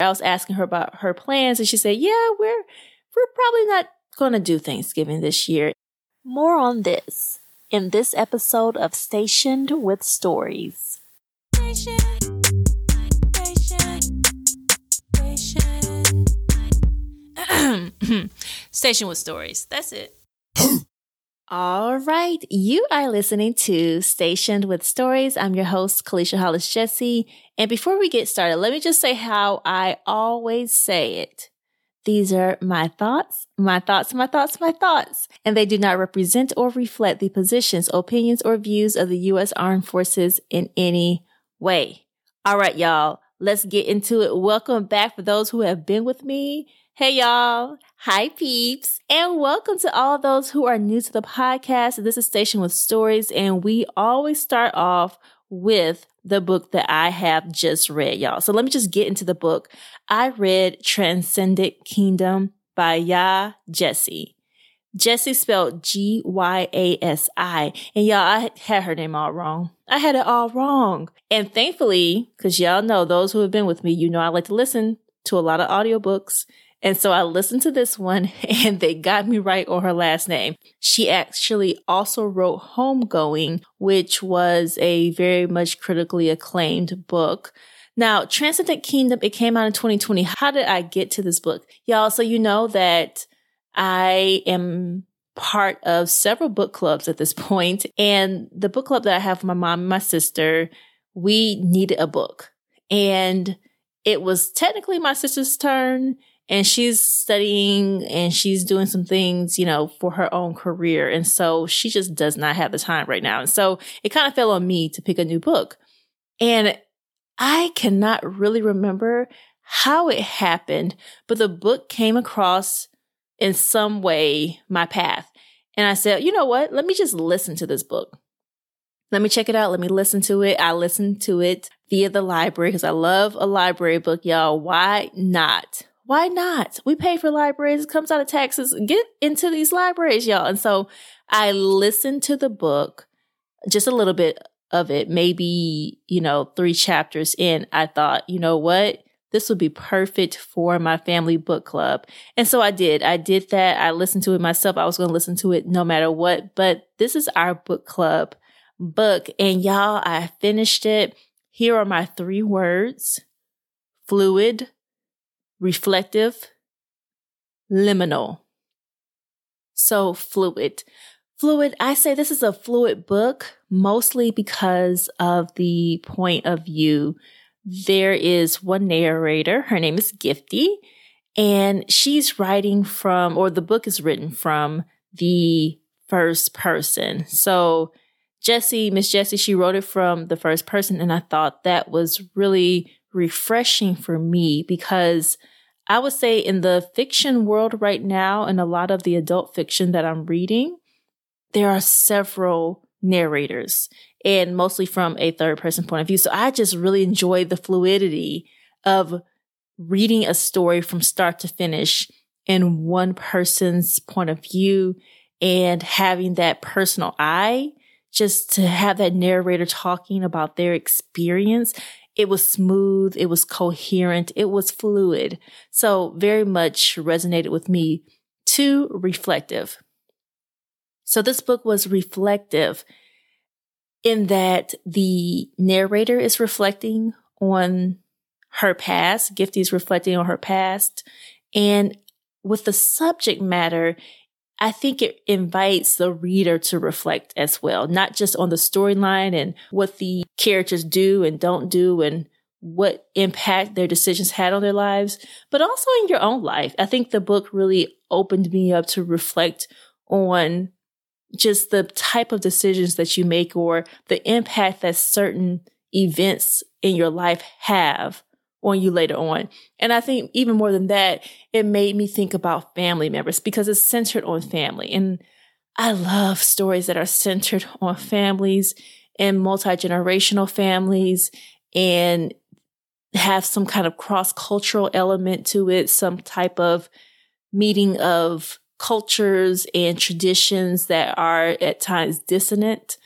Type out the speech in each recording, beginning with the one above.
I was asking her about her plans and she said, yeah, we're, we're probably not going to do Thanksgiving this year. More on this in this episode of Stationed with Stories. Station, station, Station with Stories. That's it. All right. You are listening to Stationed with Stories. I'm your host, Kelicia Hollis Jessie. And before we get started, let me just say how I always say it. These are my thoughts, my thoughts, my thoughts, my thoughts, and they do not represent or reflect the positions, opinions, or views of the U.S. Armed Forces in any way. All right, y'all, let's get into it. Welcome back for those who have been with me Hey y'all. Hi peeps. And welcome to all those who are new to the podcast. This is Station with Stories and we always start off with the book that I have just read, y'all. So let me just get into the book. I read Transcendent Kingdom by Yaa Gyasi. Gyasi spelled G Y A S I. And y'all, I had her name all wrong. I had it all wrong. And thankfully, because y'all know those who have been with me, you know I like to listen to a lot of audiobooks and so I listened to this one and they got me right on her last name. She actually also wrote Homegoing, which was a very much critically acclaimed book. Now, Transcendent Kingdom, it came out in 2020. How did I get to this book? Y'all, so you know that I am part of several book clubs at this point, And the book club that I have with my mom and my sister, we needed a book. And it was technically my sister's turn and she's studying and she's doing some things, you know, for her own career. And so she just does not have the time right now. And so it kind of fell on me to pick a new book. And I cannot really remember how it happened, but the book came across in some way my path. And I said, you know what? Let me just listen to this book. Let me check it out. Let me listen to it. I listened to it via the library because I love a library book, y'all. Why not? Why not? We pay for libraries. It comes out of taxes. Get into these libraries, y'all. And so I listened to the book, just a little bit of it, maybe, you know, three chapters in. I thought, you know what? This would be perfect for my family book club. And so I did. I did that. I listened to it myself. I was going to listen to it no matter what, but this is our book club book. And y'all, I finished it. Here are my three words fluid, reflective, liminal. So fluid. Fluid, I say this is a fluid book mostly because of the point of view. There is one narrator. Her name is Gifty and she's writing from, or the book is written from the first person. So Gyasi, Miss Gyasi, she wrote it from the first person. And I thought that was really refreshing for me because I would say in the fiction world right now, and a lot of the adult fiction that I'm reading, there are several narrators and mostly from a third person point of view. So I just really enjoy the fluidity of reading a story from start to finish in one person's point of view and having that personal eye just to have that narrator talking about their experience it was smooth. It was coherent. It was fluid. So very much resonated with me. Too reflective. So this book was reflective in that the narrator is reflecting on her past. Gifty is reflecting on her past. And with the subject matter, I think it invites the reader to reflect as well, not just on the storyline and what the characters do and don't do and what impact their decisions had on their lives, but also in your own life. I think the book really opened me up to reflect on just the type of decisions that you make or the impact that certain events in your life have on you later on. And I think even more than that, it made me think about family members because it's centered on family. And I love stories that are centered on families and multi generational families and have some kind of cross cultural element to it, some type of meeting of cultures and traditions that are at times dissonant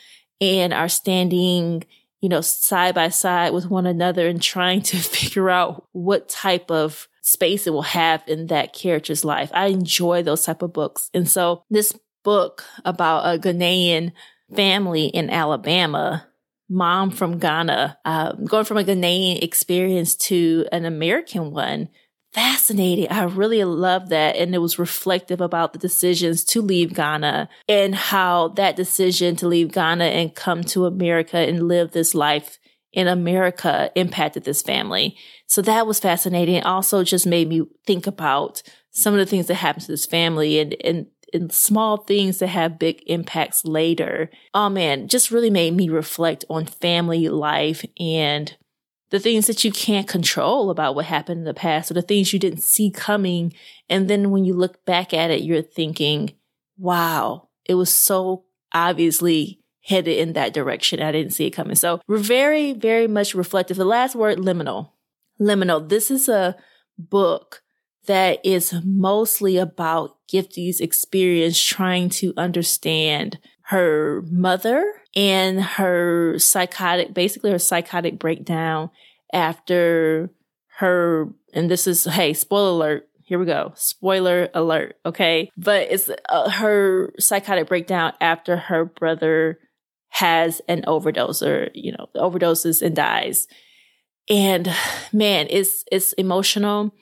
and are standing you know, side by side with one another and trying to figure out what type of space it will have in that character's life. I enjoy those type of books. And so this book about a Ghanaian family in Alabama, mom from Ghana, uh, going from a Ghanaian experience to an American one, fascinating. I really love that. And it was reflective about the decisions to leave Ghana and how that decision to leave Ghana and come to America and live this life in America impacted this family. So that was fascinating. It also just made me think about some of the things that happened to this family and, and, and small things that have big impacts later. Oh man, just really made me reflect on family life and the things that you can't control about what happened in the past or the things you didn't see coming. And then when you look back at it, you're thinking, wow, it was so obviously headed in that direction. I didn't see it coming. So we're very, very much reflective. The last word, liminal. Liminal. This is a book that is mostly about Gifty's experience trying to understand her mother and her psychotic, basically her psychotic breakdown after her, and this is, hey, spoiler alert. Here we go. Spoiler alert. Okay. But it's uh, her psychotic breakdown after her brother has an overdose or, you know, overdoses and dies. And man, it's, it's emotional,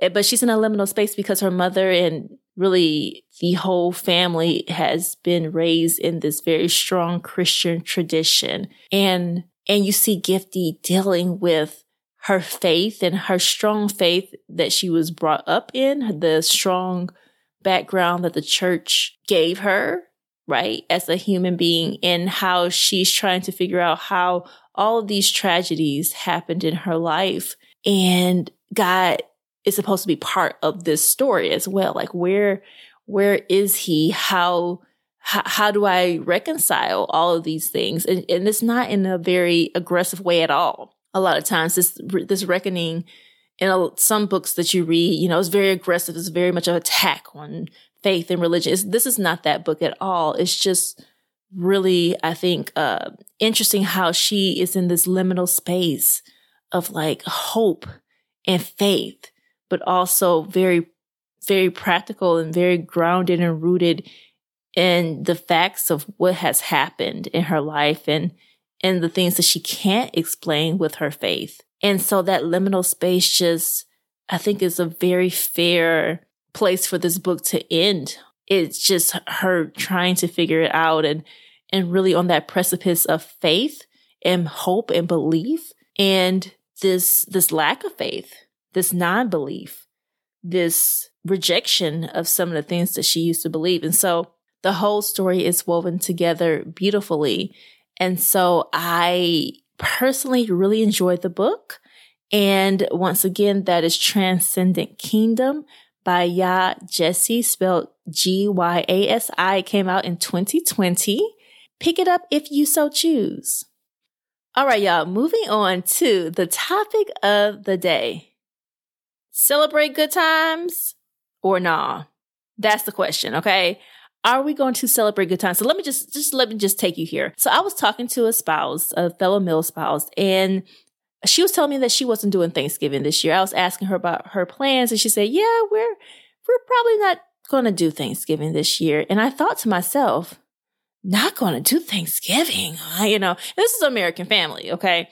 eh, but she's in a liminal space because her mother and really the whole family has been raised in this very strong Christian tradition. And, and you see Gifty dealing with her faith and her strong faith that she was brought up in, the strong background that the church gave her, right? As a human being and how she's trying to figure out how all of these tragedies happened in her life. And God is supposed to be part of this story as well. Like where, where is he? How, how, how do I reconcile all of these things? And, and it's not in a very aggressive way at all. A lot of times this, this reckoning in a, some books that you read, you know, is very aggressive. It's very much an attack on faith and religion. It's, this is not that book at all. It's just really, I think, uh, interesting how she is in this liminal space of like hope and faith but also very, very practical and very grounded and rooted in the facts of what has happened in her life and, and the things that she can't explain with her faith. And so that liminal space just, I think is a very fair place for this book to end. It's just her trying to figure it out and, and really on that precipice of faith and hope and belief and this, this lack of faith this non belief, this rejection of some of the things that she used to believe. And so the whole story is woven together beautifully. And so I personally really enjoyed the book. And once again, that is Transcendent Kingdom by Yaa Gyasi, spelled G Y A S I. Came out in 2020. Pick it up if you so choose. All right, y'all, moving on to the topic of the day celebrate good times or nah? That's the question, okay? Are we going to celebrate good times? So let me just just let me just take you here. So I was talking to a spouse, a fellow MilSpouse, and she was telling me that she wasn't doing Thanksgiving this year. I was asking her about her plans, and she said, "Yeah, we're we're probably not going to do Thanksgiving this year." And I thought to myself, "Not going to do Thanksgiving, you know? This is American family, okay?"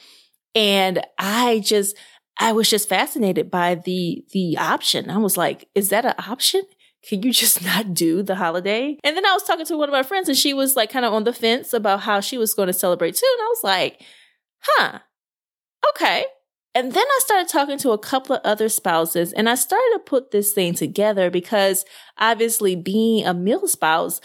And I just I was just fascinated by the the option. I was like, is that an option? Can you just not do the holiday? And then I was talking to one of my friends and she was like kind of on the fence about how she was going to celebrate too. And I was like, huh, okay. And then I started talking to a couple of other spouses and I started to put this thing together because obviously being a MilSpouse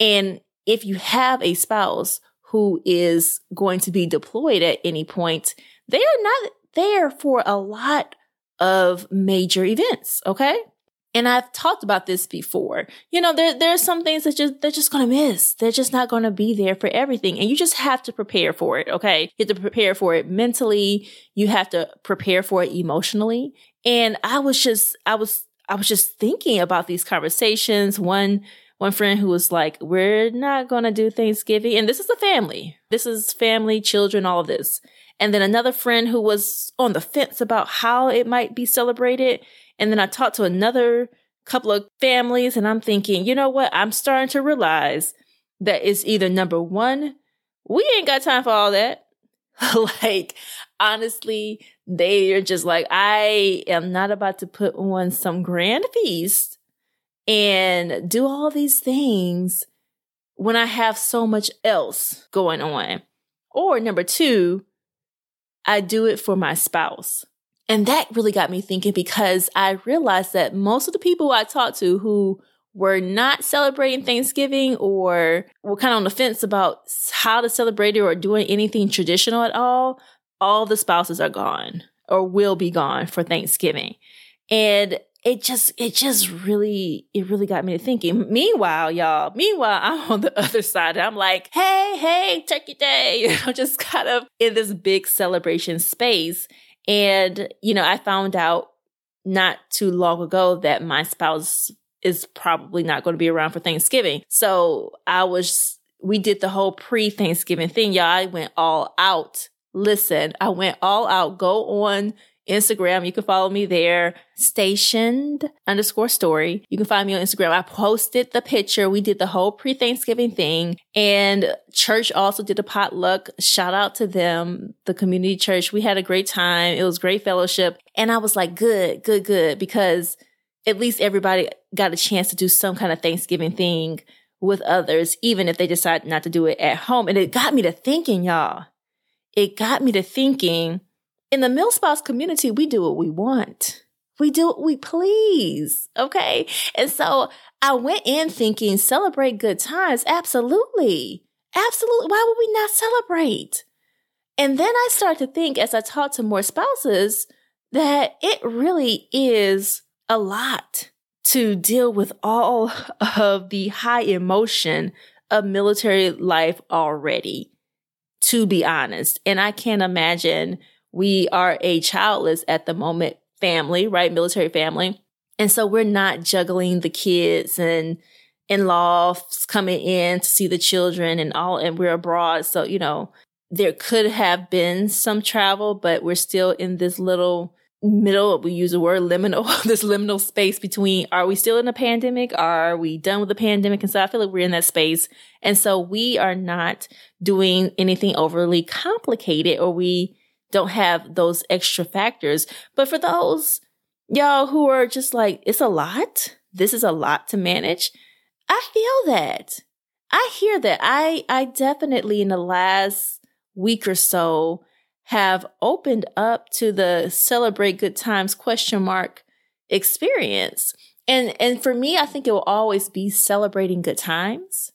and if you have a spouse who is going to be deployed at any point, they are not there for a lot of major events. Okay. And I've talked about this before. You know, there, there are some things that just, they're just going to miss. They're just not going to be there for everything. And you just have to prepare for it. Okay. You have to prepare for it mentally. You have to prepare for it emotionally. And I was just, I was, I was just thinking about these conversations. One, one friend who was like, we're not going to do Thanksgiving. And this is a family. This is family, children, all of this. And then another friend who was on the fence about how it might be celebrated. And then I talked to another couple of families and I'm thinking, you know what? I'm starting to realize that it's either number one, we ain't got time for all that. like, honestly, they are just like, I am not about to put on some grand feast and do all these things when I have so much else going on. Or number two, I do it for my spouse. And that really got me thinking because I realized that most of the people I talked to who were not celebrating Thanksgiving or were kind of on the fence about how to celebrate it or doing anything traditional at all, all the spouses are gone or will be gone for Thanksgiving. And it just it just really it really got me to thinking. Meanwhile, y'all, meanwhile, I'm on the other side. I'm like, hey, hey, turkey day. I'm just kind of in this big celebration space. And, you know, I found out not too long ago that my spouse is probably not going to be around for Thanksgiving. So I was, we did the whole pre Thanksgiving thing. Y'all, I went all out. Listen, I went all out. Go on Instagram. You can follow me there, stationed underscore story. You can find me on Instagram. I posted the picture. We did the whole pre Thanksgiving thing and church also did a potluck. Shout out to them, the community church. We had a great time. It was great fellowship. And I was like, good, good, good, because at least everybody got a chance to do some kind of Thanksgiving thing with others, even if they decide not to do it at home. And it got me to thinking, y'all. It got me to thinking in the MilSpouse community, we do what we want. We do what we please. Okay. And so I went in thinking celebrate good times. Absolutely. Absolutely. Why would we not celebrate? And then I start to think as I talk to more spouses that it really is a lot to deal with all of the high emotion of military life already, to be honest. And I can't imagine we are a childless at the moment family, right? Military family. And so we're not juggling the kids and in-laws coming in to see the children and all, and we're abroad. So, you know, there could have been some travel, but we're still in this little middle, we use the word liminal, this liminal space between are we still in a pandemic? Are we done with the pandemic? And so I feel like we're in that space. And so we are not doing anything overly complicated or we don't have those extra factors. But for those y'all who are just like, it's a lot. This is a lot to manage. I feel that. I hear that. I, I definitely in the last week or so have opened up to the celebrate good times question mark experience. And, and for me, I think it will always be celebrating good times.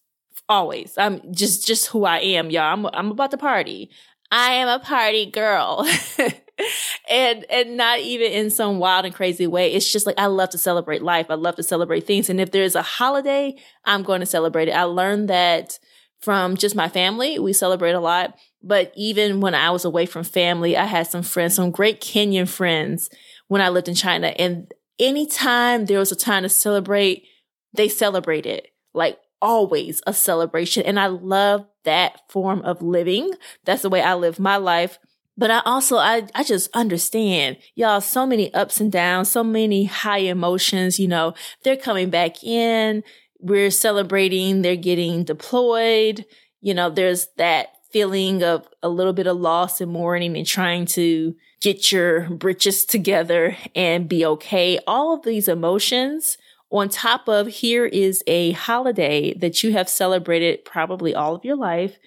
Always. I'm just, just who I am, y'all. I'm, I'm about to party. I am a party girl. and and not even in some wild and crazy way. It's just like I love to celebrate life. I love to celebrate things. And if there's a holiday, I'm going to celebrate it. I learned that from just my family. We celebrate a lot. But even when I was away from family, I had some friends, some great Kenyan friends when I lived in China. And anytime there was a time to celebrate, they celebrated. Like always a celebration. And I love that form of living. That's the way I live my life. But I also, I, I just understand y'all so many ups and downs, so many high emotions, you know, they're coming back in. We're celebrating. They're getting deployed. You know, there's that feeling of a little bit of loss and mourning and trying to get your britches together and be okay. All of these emotions on top of here is a holiday that you have celebrated probably all of your life.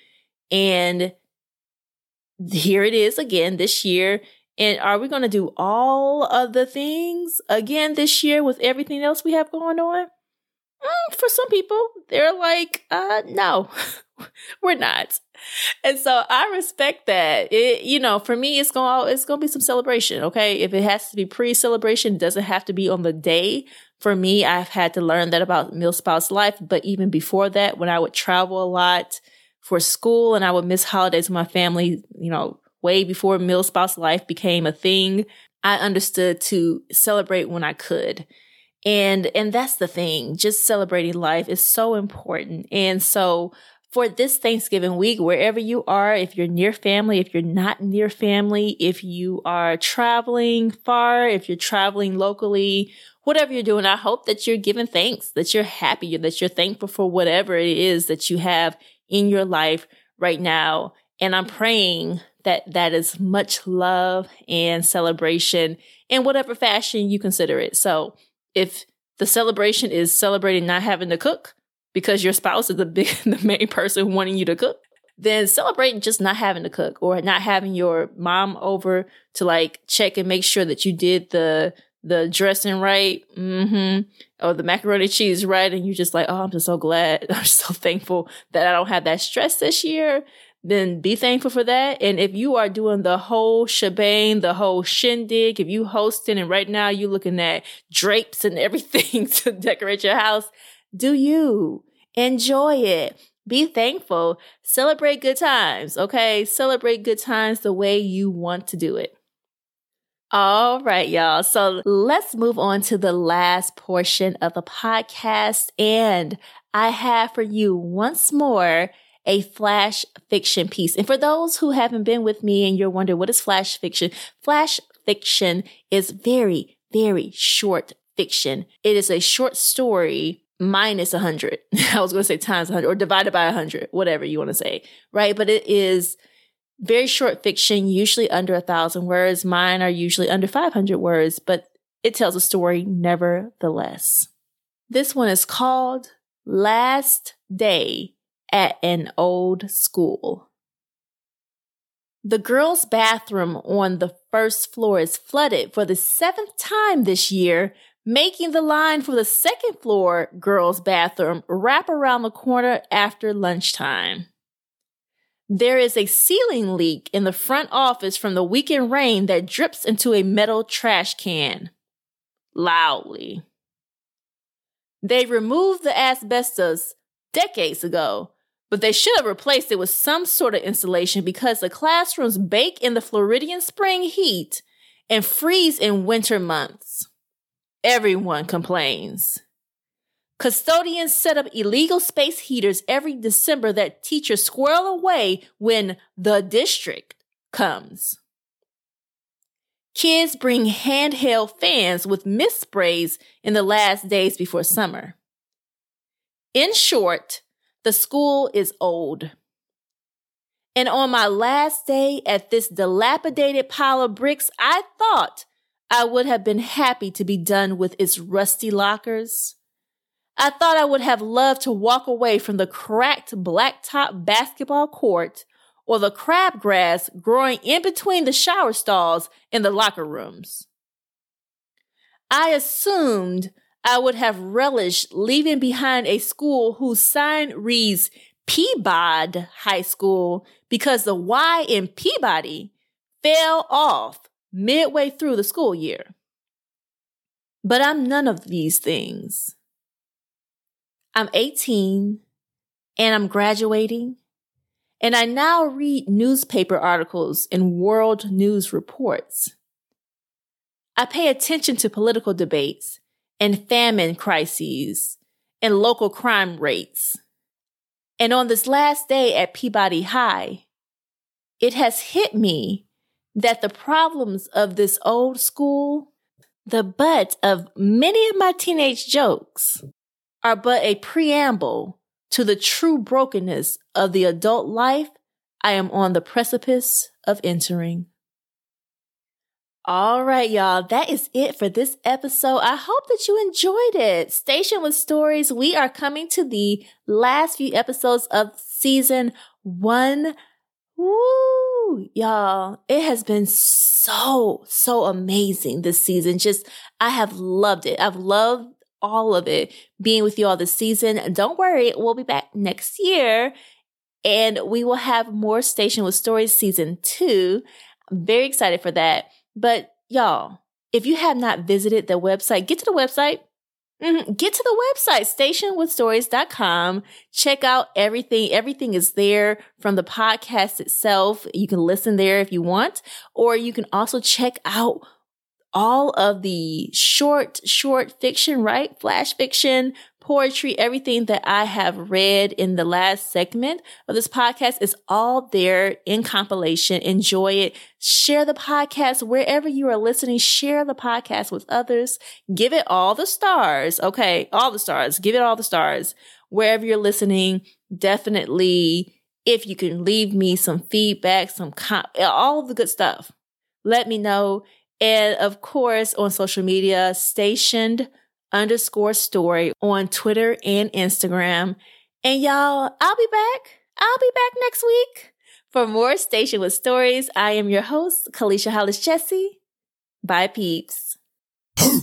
And here it is again this year. And are we going to do all of the things again this year with everything else we have going on? Mm, for some people, they're like, uh, no, we're not. And so I respect that. It, you know, for me, it's going to it's going to be some celebration. Okay. If it has to be pre-celebration, doesn't have to be on the day for me, I've had to learn that about MilSpouse life. But even before that, when I would travel a lot for school and I would miss holidays with my family, you know, way before MilSpouse life became a thing, I understood to celebrate when I could. And and that's the thing. Just celebrating life is so important. And so for this Thanksgiving week, wherever you are, if you're near family, if you're not near family, if you are traveling far, if you're traveling locally, whatever you're doing, I hope that you're giving thanks, that you're happy, that you're thankful for whatever it is that you have in your life right now. And I'm praying that that is much love and celebration in whatever fashion you consider it. So if the celebration is celebrating not having to cook because your spouse is the big, the main person wanting you to cook, then celebrating just not having to cook or not having your mom over to like check and make sure that you did the the dressing right, mm-hmm, or the macaroni cheese right, and you're just like, oh, I'm just so glad, I'm so thankful that I don't have that stress this year. Then be thankful for that. And if you are doing the whole shebang, the whole shindig, if you hosting and right now you're looking at drapes and everything to decorate your house, do you enjoy it? Be thankful. Celebrate good times. Okay. Celebrate good times the way you want to do it. All right, y'all. So let's move on to the last portion of the podcast. And I have for you once more a flash fiction piece. And for those who haven't been with me and you're wondering what is flash fiction, flash fiction is very, very short fiction. It is a short story minus 100. I was going to say times 100 or divided by 100, whatever you want to say, right? But it is very short fiction, usually under a thousand words. Mine are usually under 500 words, but it tells a story nevertheless. This one is called Last Day at an Old School. The girls' bathroom on the first floor is flooded for the seventh time this year, making the line for the second floor girls' bathroom wrap around the corner after lunchtime. There is a ceiling leak in the front office from the weekend rain that drips into a metal trash can. Loudly. They removed the asbestos decades ago, but they should have replaced it with some sort of insulation because the classrooms bake in the Floridian spring heat and freeze in winter months. Everyone complains. Custodians set up illegal space heaters every December that teachers squirrel away when the district comes. Kids bring handheld fans with mist sprays in the last days before summer. In short, the school is old. And on my last day at this dilapidated pile of bricks, I thought I would have been happy to be done with its rusty lockers, I thought I would have loved to walk away from the cracked blacktop basketball court or the crabgrass growing in between the shower stalls in the locker rooms. I assumed I would have relished leaving behind a school whose sign reads Peabody High School because the Y in Peabody fell off midway through the school year. But I'm none of these things. I'm 18 and I'm graduating. And I now read newspaper articles and world news reports. I pay attention to political debates and famine crises and local crime rates. And on this last day at Peabody High, it has hit me that the problems of this old school, the butt of many of my teenage jokes, are but a preamble to the true brokenness of the adult life I am on the precipice of entering. All right, y'all. That is it for this episode. I hope that you enjoyed it. Station with Stories. We are coming to the last few episodes of season one. Woo, y'all. It has been so, so amazing this season. Just, I have loved it. I've loved all of it being with you all this season. Don't worry, we'll be back next year and we will have more Station with Stories season two. I'm very excited for that. But y'all, if you have not visited the website, get to the website. Mm-hmm. Get to the website, stationwithstories.com. Check out everything. Everything is there from the podcast itself. You can listen there if you want, or you can also check out all of the short, short fiction, right? Flash fiction, poetry, everything that I have read in the last segment of this podcast is all there in compilation. Enjoy it. Share the podcast wherever you are listening. Share the podcast with others. Give it all the stars. Okay. All the stars. Give it all the stars. Wherever you're listening, definitely, if you can leave me some feedback, some, com- all the good stuff, let me know. And of course, on social media, stationed underscore story on Twitter and Instagram. And y'all, I'll be back. I'll be back next week for more Station with Stories. I am your host, Kelicia Hollis Jessie. Bye, peeps.